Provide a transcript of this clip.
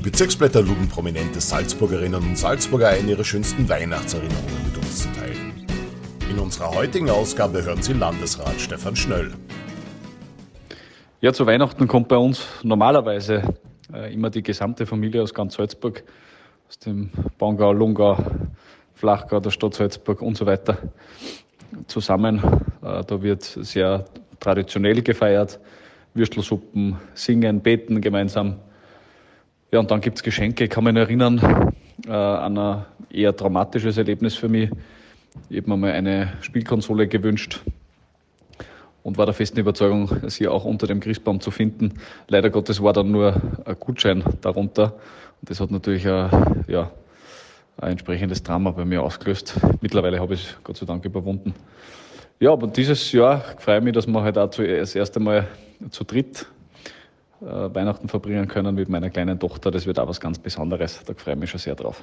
Die Bezirksblätter luden prominente Salzburgerinnen und Salzburger ein, ihre schönsten Weihnachtserinnerungen mit uns zu teilen. In unserer heutigen Ausgabe hören Sie Landesrat Stefan Schnöll. Ja, zu Weihnachten kommt bei uns normalerweise äh, immer die gesamte Familie aus ganz Salzburg, aus dem Bangau, Lungau, Flachgau, der Stadt Salzburg und so weiter zusammen. Äh, da wird sehr traditionell gefeiert. Würstelsuppen, singen, beten gemeinsam. Ja, und dann gibt's Geschenke. Ich kann mich erinnern äh, an ein eher dramatisches Erlebnis für mich. Ich habe mir mal eine Spielkonsole gewünscht und war der festen Überzeugung, sie auch unter dem Christbaum zu finden. Leider Gottes war dann nur ein Gutschein darunter. Und das hat natürlich ein, ja, ein entsprechendes Drama bei mir ausgelöst. Mittlerweile habe ich es Gott sei Dank überwunden. Ja, aber dieses Jahr freue ich mich, dass wir halt auch das erste Mal zu dritt äh, Weihnachten verbringen können mit meiner kleinen Tochter. Das wird auch was ganz Besonderes. Da freue ich mich schon sehr drauf.